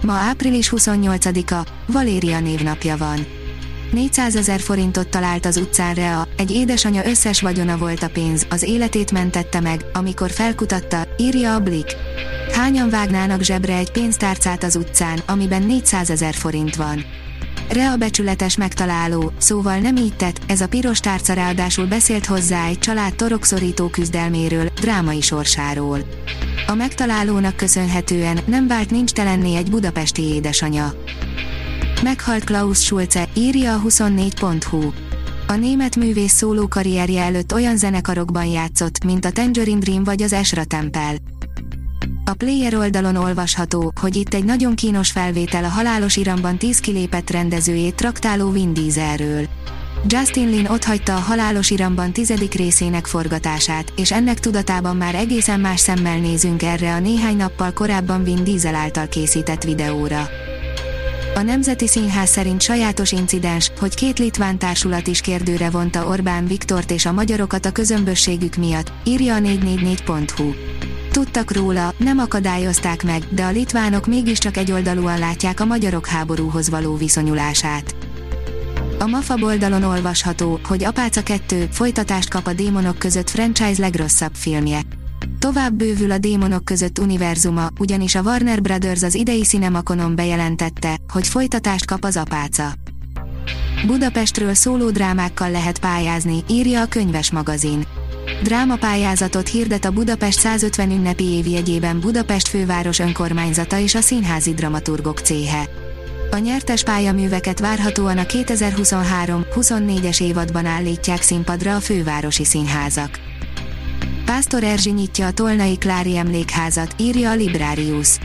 Ma április 28-a, Valéria névnapja van. 400 ezer forintot talált az utcán Rea, egy édesanya összes vagyona volt a pénz, az életét mentette meg, amikor felkutatta, írja a Blik. Hányan vágnának zsebre egy pénztárcát az utcán, amiben 400 ezer forint van? Rea becsületes megtaláló, szóval nem így tett, ez a piros tárca ráadásul beszélt hozzá egy család torokszorító küzdelméről, drámai sorsáról. A megtalálónak köszönhetően nem vált nincs telenné egy budapesti édesanya. Meghalt Klaus Schulze, írja a 24.hu. A német művész szóló karrierje előtt olyan zenekarokban játszott, mint a Tangerine Dream vagy az Esra Temple. A player oldalon olvasható, hogy itt egy nagyon kínos felvétel a halálos iramban 10 kilépett rendezőjét traktáló Vin Dieselről. Justin Lin otthagyta a halálos iramban tizedik részének forgatását, és ennek tudatában már egészen más szemmel nézünk erre a néhány nappal korábban Vin Diesel által készített videóra. A Nemzeti Színház szerint sajátos incidens, hogy két litván társulat is kérdőre vonta Orbán Viktort és a magyarokat a közömbösségük miatt, írja a 444.hu. Tudtak róla, nem akadályozták meg, de a litvánok mégiscsak egyoldalúan látják a magyarok háborúhoz való viszonyulását. A MAFA oldalon olvasható, hogy Apáca 2 folytatást kap a Démonok között franchise legrosszabb filmje. Tovább bővül a Démonok között univerzuma, ugyanis a Warner Brothers az idei Cinemaconon bejelentette, hogy folytatást kap az Apáca. Budapestről szóló drámákkal lehet pályázni, írja a könyves magazin. Drámapályázatot hirdet a Budapest 150 ünnepi évjegyében Budapest főváros önkormányzata és a Színházi Dramaturgok céhe. A nyertes pályaműveket várhatóan a 2023-24-es évadban állítják színpadra a fővárosi színházak. Pásztor Erzsi nyitja a Tolnai Klári emlékházat, írja a Librarius.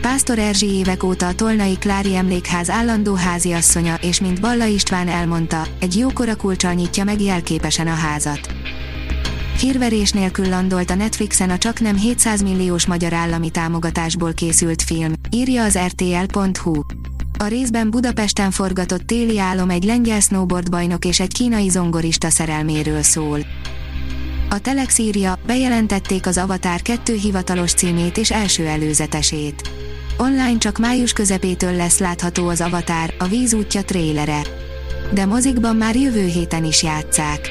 Pásztor Erzsi évek óta a Tolnai Klári emlékház állandó háziasszonya, és mint Balla István elmondta, egy jókora kulcsal nyitja meg jelképesen a házat. Hírverés nélkül landolt a Netflixen a csak nem 700 milliós magyar állami támogatásból készült film, írja az rtl.hu. A részben Budapesten forgatott téli álom egy lengyel snowboard bajnok és egy kínai zongorista szerelméről szól. A Telex írja, bejelentették az Avatar 2 hivatalos címét és első előzetesét. Online csak május közepétől lesz látható az Avatar, a víz útja trélere. De mozikban már jövő héten is játszák.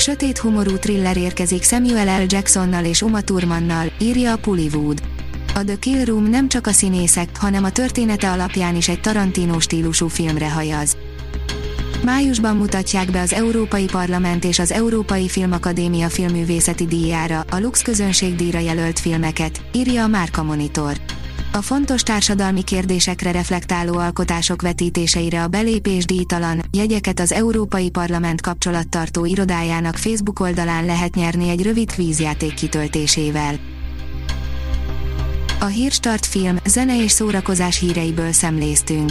Sötét humorú thriller érkezik Samuel L. Jacksonnal és Uma Thurmannal, írja a Pullywood. A The Kill Room nem csak a színészek, hanem a története alapján is egy Tarantino stílusú filmre hajaz. Májusban mutatják be az Európai Parlament és az Európai Filmakadémia filmművészeti díjára, a Lux közönségdíjra jelölt filmeket, írja a Márka Monitor. A fontos társadalmi kérdésekre reflektáló alkotások vetítéseire a belépés díjtalan, jegyeket az Európai Parlament kapcsolattartó irodájának Facebook oldalán lehet nyerni egy rövid kvízjáték kitöltésével. A Hírstart film, zene és szórakozás híreiből szemléztünk.